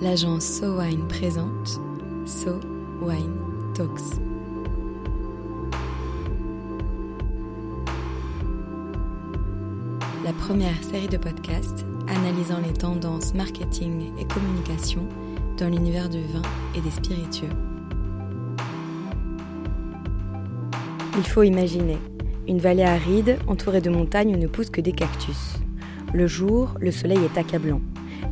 l'agence So Wine présente So Wine Talks. La première série de podcasts analysant les tendances marketing et communication dans l'univers du vin et des spiritueux. Il faut imaginer une vallée aride entourée de montagnes où ne poussent que des cactus. Le jour, le soleil est accablant.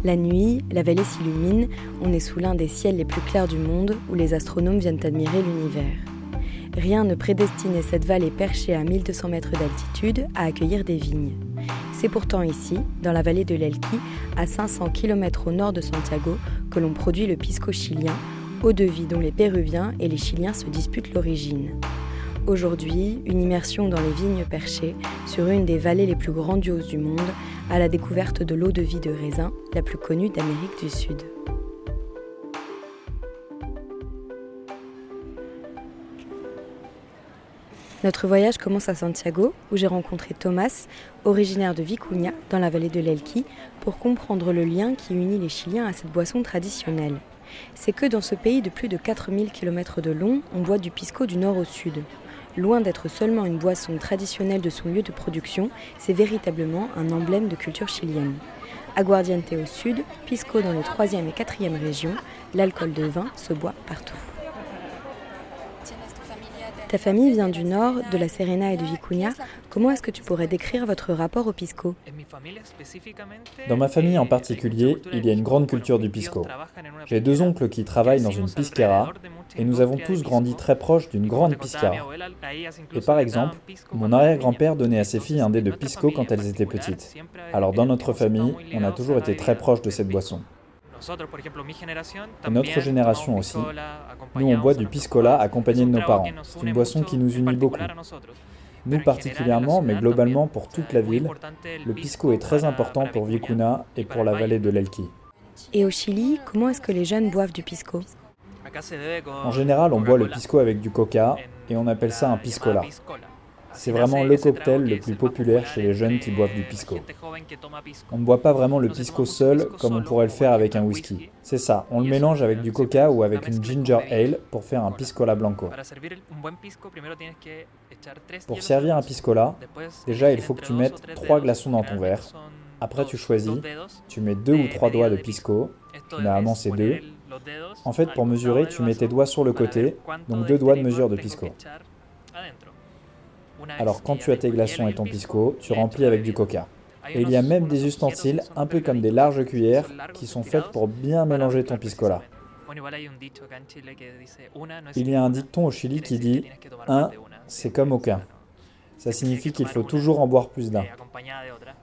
La nuit, la vallée s'illumine, on est sous l'un des ciels les plus clairs du monde où les astronomes viennent admirer l'univers. Rien ne prédestinait cette vallée perchée à 1200 mètres d'altitude à accueillir des vignes. C'est pourtant ici, dans la vallée de l'Elqui, à 500 km au nord de Santiago, que l'on produit le pisco chilien, eau de vie dont les Péruviens et les Chiliens se disputent l'origine. Aujourd'hui, une immersion dans les vignes perchées, sur une des vallées les plus grandioses du monde, à la découverte de l'eau de vie de raisin, la plus connue d'Amérique du Sud. Notre voyage commence à Santiago, où j'ai rencontré Thomas, originaire de Vicuña, dans la vallée de l'Elqui, pour comprendre le lien qui unit les Chiliens à cette boisson traditionnelle. C'est que dans ce pays de plus de 4000 km de long, on boit du pisco du nord au sud. Loin d'être seulement une boisson traditionnelle de son lieu de production, c'est véritablement un emblème de culture chilienne. Aguardiente au sud, pisco dans les 3e et 4e régions, l'alcool de vin se boit partout. Ta famille vient du nord, de la Serena et de Vicuña. Comment est-ce que tu pourrais décrire votre rapport au pisco? Dans ma famille en particulier, il y a une grande culture du pisco. J'ai deux oncles qui travaillent dans une pisquera et nous avons tous grandi très proches d'une grande pisquera. Et par exemple, mon arrière-grand-père donnait à ses filles un dé de pisco quand elles étaient petites. Alors dans notre famille, on a toujours été très proche de cette boisson. Et notre génération aussi, nous on boit du piscola accompagné de nos parents. C'est une boisson qui nous unit beaucoup. Nous particulièrement, mais globalement pour toute la ville, le pisco est très important pour Vicuna et pour la vallée de l'Elqui. Et au Chili, comment est-ce que les jeunes boivent du pisco? En général, on boit le pisco avec du coca et on appelle ça un piscola. C'est vraiment le cocktail le plus populaire chez les jeunes qui boivent du pisco. On ne boit pas vraiment le pisco seul comme on pourrait le faire avec un whisky. C'est ça, on le mélange avec du coca ou avec une ginger ale pour faire un piscola blanco. Pour servir un piscola, déjà il faut que tu mettes trois glaçons dans ton verre. Après tu choisis, tu mets deux ou trois doigts de pisco, généralement c'est deux. En fait pour mesurer, tu mets tes doigts sur le côté, donc deux doigts de mesure de pisco. Alors quand tu as tes glaçons et ton pisco, tu remplis avec du coca. Et il y a même des ustensiles, un peu comme des larges cuillères, qui sont faites pour bien mélanger ton piscola. Il y a un dicton au Chili qui dit un, c'est comme aucun. Ça signifie qu'il faut toujours en boire plus d'un.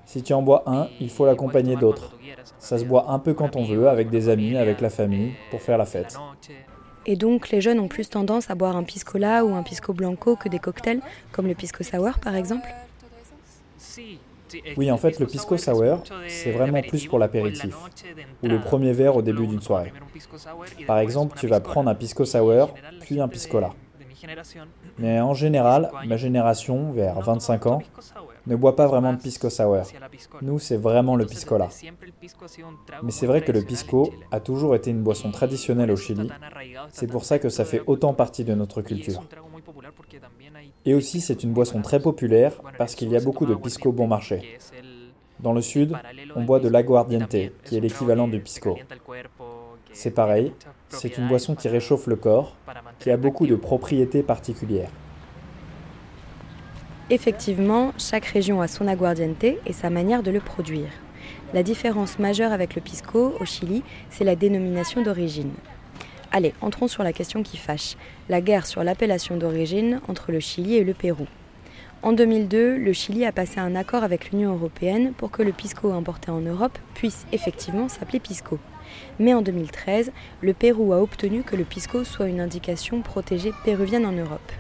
Si tu en bois un, il faut l'accompagner d'autres. Ça se boit un peu quand on veut, avec des amis, avec la famille, pour faire la fête. Et donc les jeunes ont plus tendance à boire un piscola ou un pisco blanco que des cocktails, comme le pisco sour par exemple Oui, en fait, le pisco sour, c'est vraiment plus pour l'apéritif, ou le premier verre au début d'une soirée. Par exemple, tu vas prendre un pisco sour, puis un piscola. Mais en général, ma génération, vers 25 ans, ne boit pas vraiment de pisco sour. Nous, c'est vraiment le piscola. Mais c'est vrai que le pisco a toujours été une boisson traditionnelle au Chili. C'est pour ça que ça fait autant partie de notre culture. Et aussi, c'est une boisson très populaire parce qu'il y a beaucoup de pisco bon marché. Dans le sud, on boit de l'aguardiente, qui est l'équivalent du pisco. C'est pareil, c'est une boisson qui réchauffe le corps, qui a beaucoup de propriétés particulières. Effectivement, chaque région a son aguardiente et sa manière de le produire. La différence majeure avec le pisco au Chili, c'est la dénomination d'origine. Allez, entrons sur la question qui fâche, la guerre sur l'appellation d'origine entre le Chili et le Pérou. En 2002, le Chili a passé un accord avec l'Union européenne pour que le pisco importé en Europe puisse effectivement s'appeler pisco. Mais en 2013, le Pérou a obtenu que le pisco soit une indication protégée péruvienne en Europe.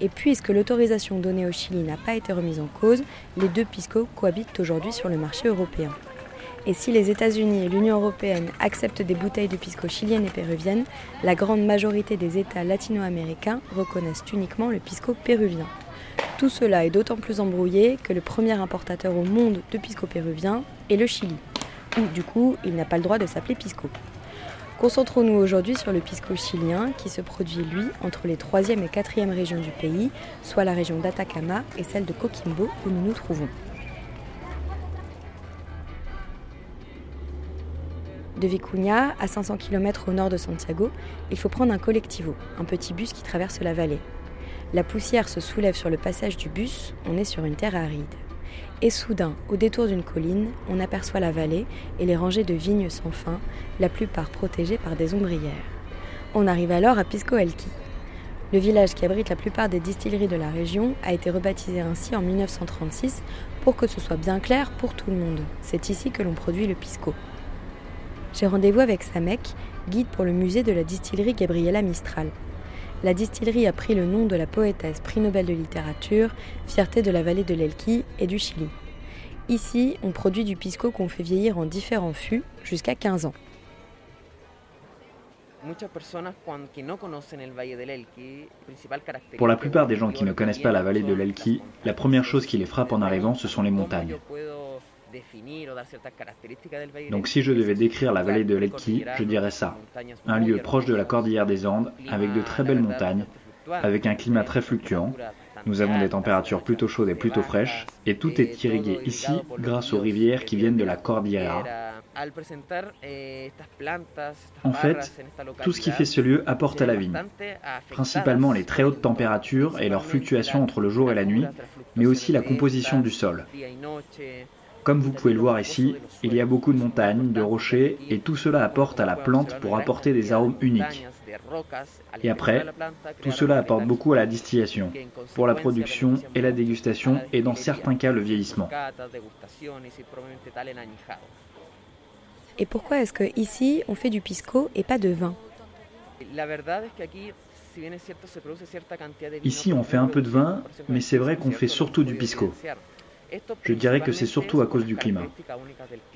Et puisque l'autorisation donnée au Chili n'a pas été remise en cause, les deux piscos cohabitent aujourd'hui sur le marché européen. Et si les États-Unis et l'Union européenne acceptent des bouteilles de pisco chiliennes et péruviennes, la grande majorité des États latino-américains reconnaissent uniquement le pisco péruvien. Tout cela est d'autant plus embrouillé que le premier importateur au monde de pisco péruvien est le Chili, du coup il n'a pas le droit de s'appeler pisco. Concentrons-nous aujourd'hui sur le pisco chilien qui se produit, lui, entre les 3e et 4e régions du pays, soit la région d'Atacama et celle de Coquimbo où nous nous trouvons. De Vicuña, à 500 km au nord de Santiago, il faut prendre un collectivo, un petit bus qui traverse la vallée. La poussière se soulève sur le passage du bus, on est sur une terre aride. Et soudain, au détour d'une colline, on aperçoit la vallée et les rangées de vignes sans fin, la plupart protégées par des ombrières. On arrive alors à Pisco Elqui. Le village qui abrite la plupart des distilleries de la région a été rebaptisé ainsi en 1936 pour que ce soit bien clair pour tout le monde. C'est ici que l'on produit le pisco. J'ai rendez-vous avec Samek, guide pour le musée de la distillerie Gabriela Mistral. La distillerie a pris le nom de la poétesse prix Nobel de littérature, fierté de la vallée de l'Elqui et du Chili. Ici, on produit du pisco qu'on fait vieillir en différents fûts jusqu'à 15 ans. Pour la plupart des gens qui ne connaissent pas la vallée de l'Elqui, la première chose qui les frappe en arrivant, ce sont les montagnes. Donc si je devais décrire la vallée de l'Elqui, je dirais ça. Un lieu proche de la cordillère des Andes, avec de très belles montagnes, avec un climat très fluctuant. Nous avons des températures plutôt chaudes et plutôt fraîches, et tout est irrigué ici grâce aux rivières qui viennent de la cordillère. En fait, tout ce qui fait ce lieu apporte à la vigne, principalement les très hautes températures et leurs fluctuations entre le jour et la nuit, mais aussi la composition du sol. Comme vous pouvez le voir ici, il y a beaucoup de montagnes, de rochers, et tout cela apporte à la plante pour apporter des arômes uniques. Et après, tout cela apporte beaucoup à la distillation, pour la production et la dégustation, et dans certains cas le vieillissement. Et pourquoi est-ce que ici on fait du pisco et pas de vin? Ici on fait un peu de vin, mais c'est vrai qu'on fait surtout du pisco. Je dirais que c'est surtout à cause du climat.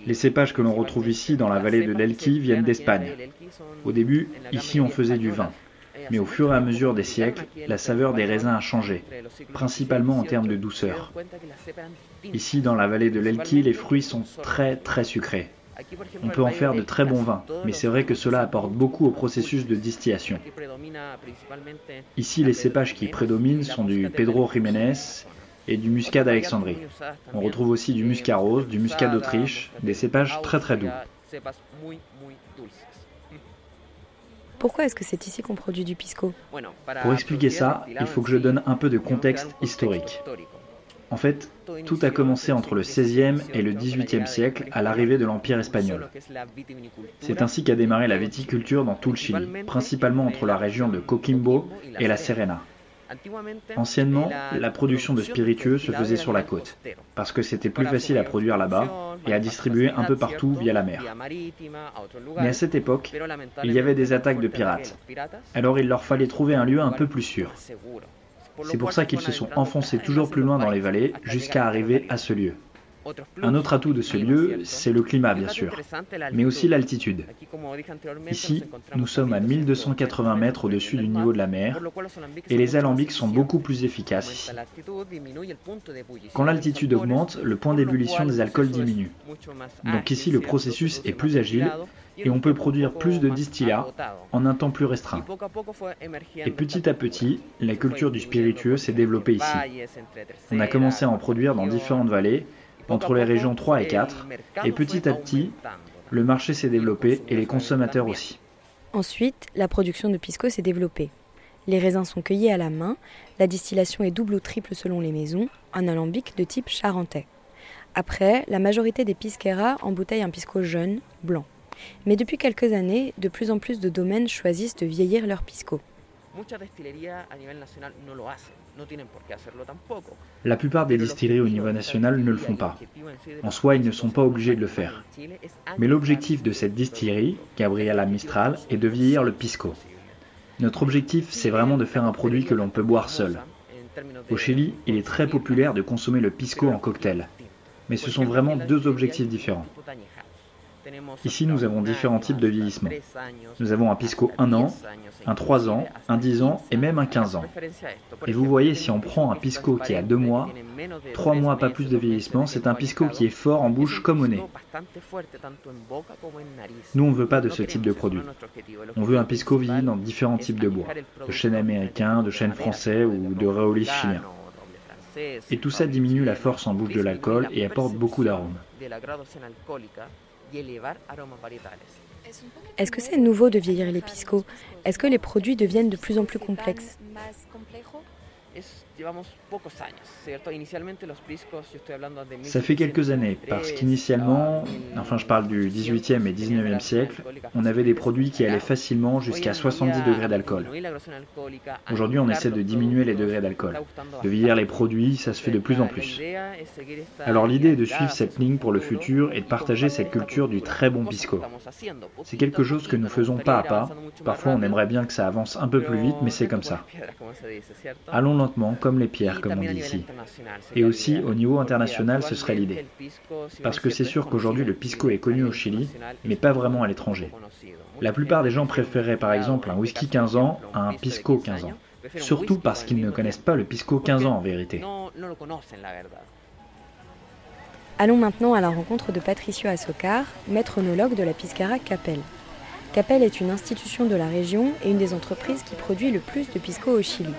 Les cépages que l'on retrouve ici dans la vallée de l'Elqui viennent d'Espagne. Au début, ici on faisait du vin. Mais au fur et à mesure des siècles, la saveur des raisins a changé, principalement en termes de douceur. Ici, dans la vallée de l'Elqui, les fruits sont très très sucrés. On peut en faire de très bons vins, mais c'est vrai que cela apporte beaucoup au processus de distillation. Ici, les cépages qui prédominent sont du Pedro Jiménez et du muscat d'Alexandrie. On retrouve aussi du muscat rose, du muscat d'Autriche, des cépages très très doux. Pourquoi est-ce que c'est ici qu'on produit du pisco Pour expliquer ça, il faut que je donne un peu de contexte historique. En fait, tout a commencé entre le XVIe et le XVIIIe siècle à l'arrivée de l'Empire espagnol. C'est ainsi qu'a démarré la viticulture dans tout le Chili, principalement entre la région de Coquimbo et la Serena. Anciennement, la production de spiritueux se faisait sur la côte, parce que c'était plus facile à produire là-bas et à distribuer un peu partout via la mer. Mais à cette époque, il y avait des attaques de pirates. Alors il leur fallait trouver un lieu un peu plus sûr. C'est pour ça qu'ils se sont enfoncés toujours plus loin dans les vallées jusqu'à arriver à ce lieu. Un autre atout de ce lieu, c'est le climat bien sûr, mais aussi l'altitude. Ici, nous sommes à 1280 mètres au-dessus du niveau de la mer et les alambics sont beaucoup plus efficaces ici. Quand l'altitude augmente, le point d'ébullition des alcools diminue. Donc ici, le processus est plus agile et on peut produire plus de distillats en un temps plus restreint. Et petit à petit, la culture du spiritueux s'est développée ici. On a commencé à en produire dans différentes vallées entre les régions 3 et 4, et petit à petit, le marché s'est développé et les consommateurs aussi. Ensuite, la production de pisco s'est développée. Les raisins sont cueillis à la main, la distillation est double ou triple selon les maisons, un alambic de type charentais. Après, la majorité des pisqueras embouteillent un pisco jeune, blanc. Mais depuis quelques années, de plus en plus de domaines choisissent de vieillir leur pisco. La plupart des distilleries au niveau national ne le font pas. En soi, ils ne sont pas obligés de le faire. Mais l'objectif de cette distillerie, Gabriela Mistral, est de vieillir le pisco. Notre objectif, c'est vraiment de faire un produit que l'on peut boire seul. Au Chili, il est très populaire de consommer le pisco en cocktail. Mais ce sont vraiment deux objectifs différents. Ici, nous avons différents types de vieillissement. Nous avons un pisco 1 an, un 3 ans, un 10 ans et même un 15 ans. Et vous voyez, si on prend un pisco qui a 2 mois, 3 mois pas plus de vieillissement, c'est un pisco qui est fort en bouche comme au nez. Nous, on ne veut pas de ce type de produit. On veut un pisco vieilli dans différents types de bois, de chêne américain, de chêne français ou de raolis chilien. Et tout ça diminue la force en bouche de l'alcool et apporte beaucoup d'arômes. Est-ce que c'est nouveau de vieillir les piscos? Est-ce que les produits deviennent de plus en plus complexes? Ça fait quelques années, parce qu'initialement, enfin je parle du 18e et 19e siècle, on avait des produits qui allaient facilement jusqu'à 70 degrés d'alcool. Aujourd'hui, on essaie de diminuer les degrés d'alcool. De vieillir les produits, ça se fait de plus en plus. Alors l'idée est de suivre cette ligne pour le futur et de partager cette culture du très bon pisco. C'est quelque chose que nous faisons pas à pas. Parfois, on aimerait bien que ça avance un peu plus vite, mais c'est comme ça. Allons lentement, comme les pierres, comme on dit ici. Et aussi, au niveau international, ce serait l'idée. Parce que c'est sûr qu'aujourd'hui, le pisco est connu au Chili, mais pas vraiment à l'étranger. La plupart des gens préféreraient par exemple un whisky 15 ans à un pisco 15 ans. Surtout parce qu'ils ne connaissent pas le pisco 15 ans en vérité. Allons maintenant à la rencontre de Patricio Asocar, maître onologue de la Piscara Capel. Capel est une institution de la région et une des entreprises qui produit le plus de pisco au Chili.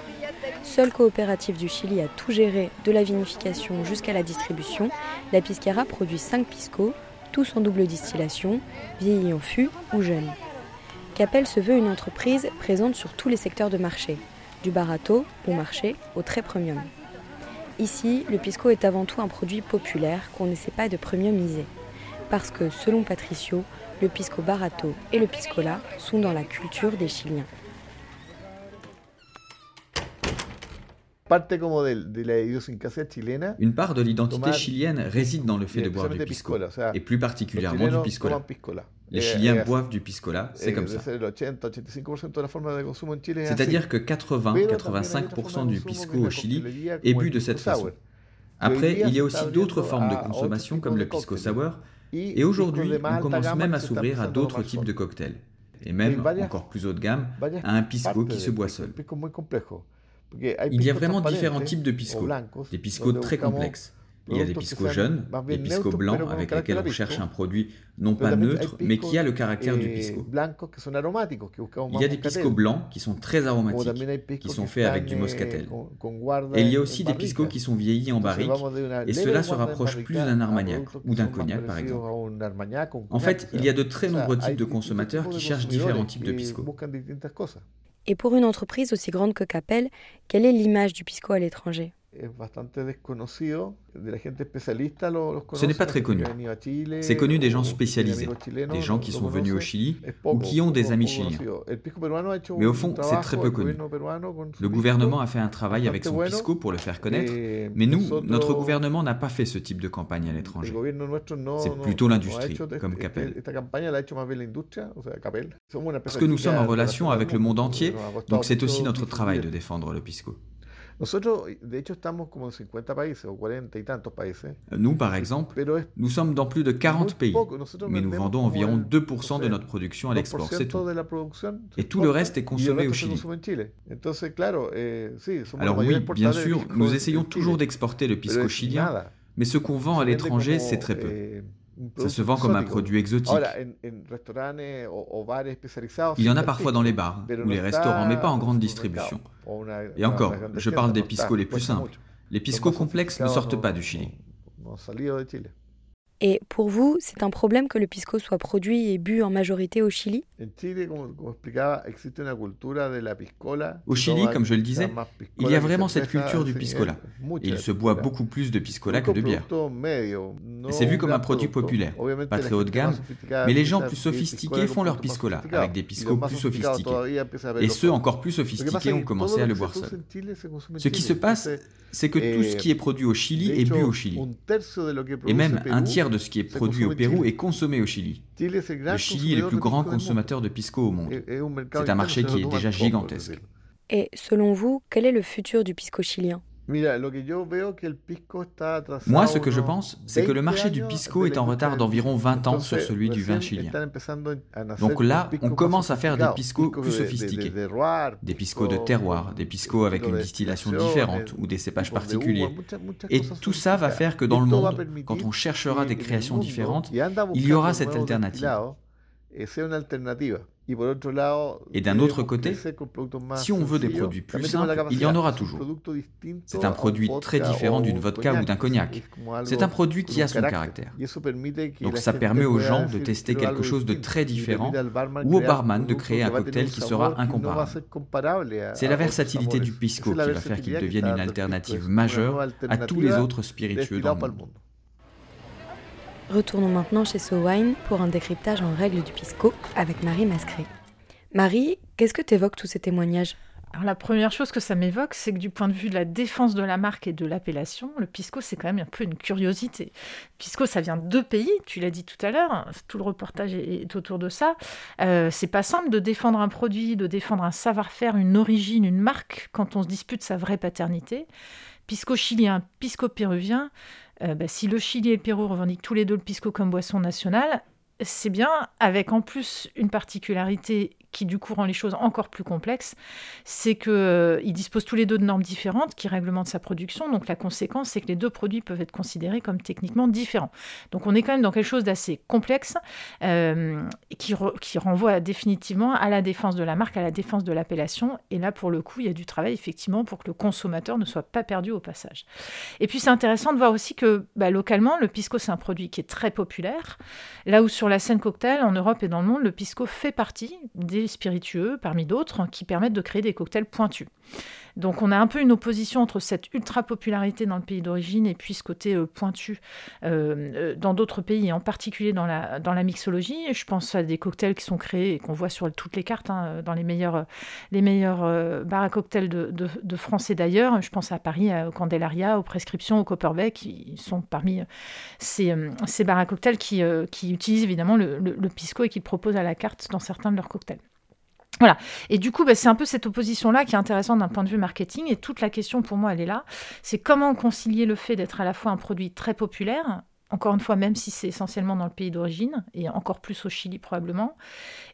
Seule coopérative du Chili à tout gérer, de la vinification jusqu'à la distribution, la Piscara produit 5 piscos, tous en double distillation, vieillis en fût ou jeunes. Capel se veut une entreprise présente sur tous les secteurs de marché, du barato au marché au très premium. Ici, le pisco est avant tout un produit populaire qu'on n'essaie pas de premiumiser. Parce que, selon Patricio, le pisco barato et le piscola sont dans la culture des Chiliens. Une part de l'identité chilienne réside dans le fait de boire du pisco, et plus particulièrement du piscola. Les eh, Chiliens eh, boivent du piscola, c'est eh, comme ça. C'est-à-dire que 80-85% du pisco au Chili est bu de cette façon. Après, il y a aussi d'autres formes de consommation comme le pisco sour, et aujourd'hui, on commence même à s'ouvrir à d'autres types de cocktails, et même, encore plus haut de gamme, à un pisco qui se boit seul. Il y a vraiment différents types de pisco. Des piscos très complexes. Il y a des piscos jeunes, des piscos blancs avec lesquels on cherche un produit non pas neutre, mais qui a le caractère du pisco. Il y a des piscos blancs qui sont très aromatiques, qui sont faits avec du moscatel. Et il y a aussi des piscos qui sont vieillis en barrique, et cela se rapproche plus d'un armagnac ou d'un cognac par exemple. En fait, il y a de très nombreux types de consommateurs qui cherchent différents types de pisco. Et pour une entreprise aussi grande que Capel, quelle est l'image du pisco à l'étranger? Ce n'est pas très connu. C'est connu des gens spécialisés, des gens qui sont venus au Chili ou qui ont des amis chiliens. Mais au fond, c'est très peu connu. Le gouvernement a fait un travail avec son pisco pour le faire connaître, mais nous, notre gouvernement n'a pas fait ce type de campagne à l'étranger. C'est plutôt l'industrie, comme Capel. Parce que nous sommes en relation avec le monde entier, donc c'est aussi notre travail de défendre le pisco. Nous, par exemple, nous sommes dans plus de 40 pays, mais nous vendons environ 2% de notre production à l'export, c'est tout. Et tout le reste est consommé au Chili. Eh, Alors oui, bien sûr, nous essayons toujours d'exporter le pisco chilien, mais ce qu'on vend à l'étranger, c'est très peu. Eh, ça se vend comme un produit exotique. Il y en a parfois dans les bars ou les restaurants, mais pas en grande distribution. Et encore, je parle des piscos les plus simples. Les piscos complexes ne sortent pas du Chili. Et pour vous, c'est un problème que le pisco soit produit et bu en majorité au Chili? Au Chili, comme je le disais, il y a vraiment cette culture du piscola. Et il se boit beaucoup plus de piscola que de bière. Et c'est vu comme un produit populaire, pas très haut de gamme, mais les gens plus sophistiqués font leur piscola, avec des piscos plus sophistiqués. Et ceux encore plus sophistiqués ont commencé à le boire seul. Ce qui se passe, c'est que tout ce qui est produit au Chili est bu au Chili. Et même un tiers de ce qui est produit au Pérou est consommé au Chili. Le Chili est le plus grand consommateur de pisco au monde. C'est un marché qui est déjà gigantesque. Et selon vous, quel est le futur du pisco chilien? Moi, ce que je pense, c'est que le marché du pisco est en retard d'environ 20 ans sur celui du vin chilien. Donc là, on commence à faire des piscos plus sophistiqués. Des piscos de terroir, des piscos avec une distillation différente ou des cépages particuliers. Et tout ça va faire que dans le monde, quand on cherchera des créations différentes, il y aura cette alternative. Et d'un autre côté, si on veut des produits plus simples, il y en aura toujours. C'est un produit très différent d'une vodka ou d'un cognac. C'est un produit qui a son caractère. Donc ça permet aux gens de tester quelque chose de très différent ou au barman de créer un cocktail qui sera incomparable. C'est la versatilité du pisco qui va faire qu'il devienne une alternative majeure à tous les autres spiritueux dans le monde. Retournons maintenant chez SoWine pour un décryptage en règle du pisco avec Marie Mascret. Marie, qu'est-ce que t'évoques tous ces témoignages? Alors la première chose que ça m'évoque, c'est que du point de vue de la défense de la marque et de l'appellation, le pisco, c'est quand même un peu une curiosité. Pisco, ça vient de deux pays, tu l'as dit tout à l'heure, tout le reportage est autour de ça. Euh, c'est pas simple de défendre un produit, de défendre un savoir-faire, une origine, une marque, quand on se dispute sa vraie paternité. Pisco chilien, pisco péruvien, bah, si le Chili et le Pérou revendiquent tous les deux le pisco comme boisson nationale, c'est bien, avec en plus une particularité qui du coup rend les choses encore plus complexes, c'est qu'ils euh, disposent tous les deux de normes différentes qui réglementent sa production. Donc la conséquence, c'est que les deux produits peuvent être considérés comme techniquement différents. Donc on est quand même dans quelque chose d'assez complexe euh, qui, renvoie définitivement à la défense de la marque, à la défense de l'appellation. Et là, pour le coup, il y a du travail effectivement pour que le consommateur ne soit pas perdu au passage. Et puis c'est intéressant de voir aussi que bah, localement, le pisco, c'est un produit qui est très populaire. Là où sur la scène cocktail, en Europe et dans le monde, le pisco fait partie des spiritueux, parmi d'autres, qui permettent de créer des cocktails pointus. Donc on a un peu une opposition entre cette ultra popularité dans le pays d'origine et puis ce côté euh, pointu euh, euh, dans d'autres pays, en particulier dans la, dans mixologie. Je pense à des cocktails qui sont créés et qu'on voit sur toutes les cartes, hein, dans les meilleurs, les bars à cocktails de, de, France et d'ailleurs. Je pense à Paris, au Candelaria, aux Prescriptions, au Copperbeck, qui sont parmi ces, ces bars à cocktails qui, utilisent évidemment le, le pisco et qui le proposent à la carte dans certains de leurs cocktails. Voilà. Et du coup, bah, c'est un peu cette opposition-là qui est intéressante d'un point de vue marketing. Et toute la question pour moi, elle est là. C'est comment concilier le fait d'être à la fois un produit très populaire, encore une fois, même si c'est essentiellement dans le pays d'origine, et encore plus au Chili probablement,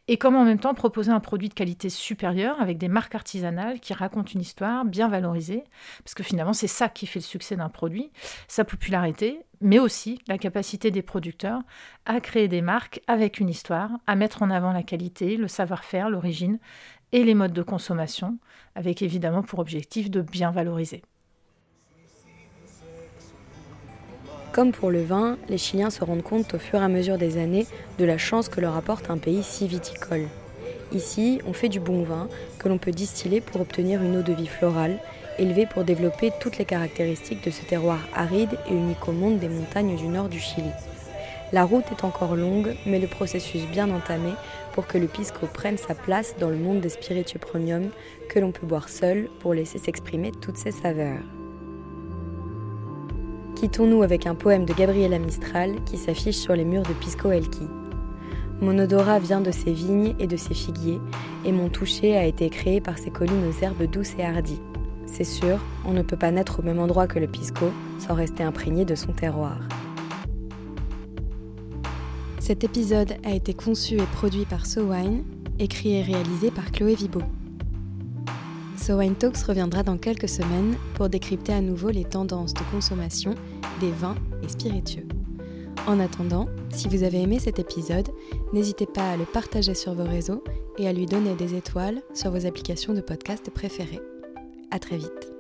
et comment en même temps proposer un produit de qualité supérieure avec des marques artisanales qui racontent une histoire bien valorisée, parce que finalement c'est ça qui fait le succès d'un produit, sa popularité, mais aussi la capacité des producteurs à créer des marques avec une histoire, à mettre en avant la qualité, le savoir-faire, l'origine et les modes de consommation, avec évidemment pour objectif de bien valoriser. Comme pour le vin, les Chiliens se rendent compte au fur et à mesure des années de la chance que leur apporte un pays si viticole. Ici, on fait du bon vin que l'on peut distiller pour obtenir une eau de vie florale, élevée pour développer toutes les caractéristiques de ce terroir aride et unique au monde des montagnes du nord du Chili. La route est encore longue, mais le processus bien entamé pour que le pisco prenne sa place dans le monde des spiritueux premium que l'on peut boire seul pour laisser s'exprimer toutes ses saveurs. Quittons-nous avec un poème de Gabriela Mistral qui s'affiche sur les murs de Pisco Elqui. Mon odorat vient de ses vignes et de ses figuiers, et mon toucher a été créé par ces collines aux herbes douces et hardies. C'est sûr, on ne peut pas naître au même endroit que le Pisco sans rester imprégné de son terroir. Cet épisode a été conçu et produit par SoWine, écrit et réalisé par Chloé Vibo. So Wine Talks reviendra dans quelques semaines pour décrypter à nouveau les tendances de consommation des vins et spiritueux. En attendant, si vous avez aimé cet épisode, n'hésitez pas à le partager sur vos réseaux et à lui donner des étoiles sur vos applications de podcast préférées. À très vite.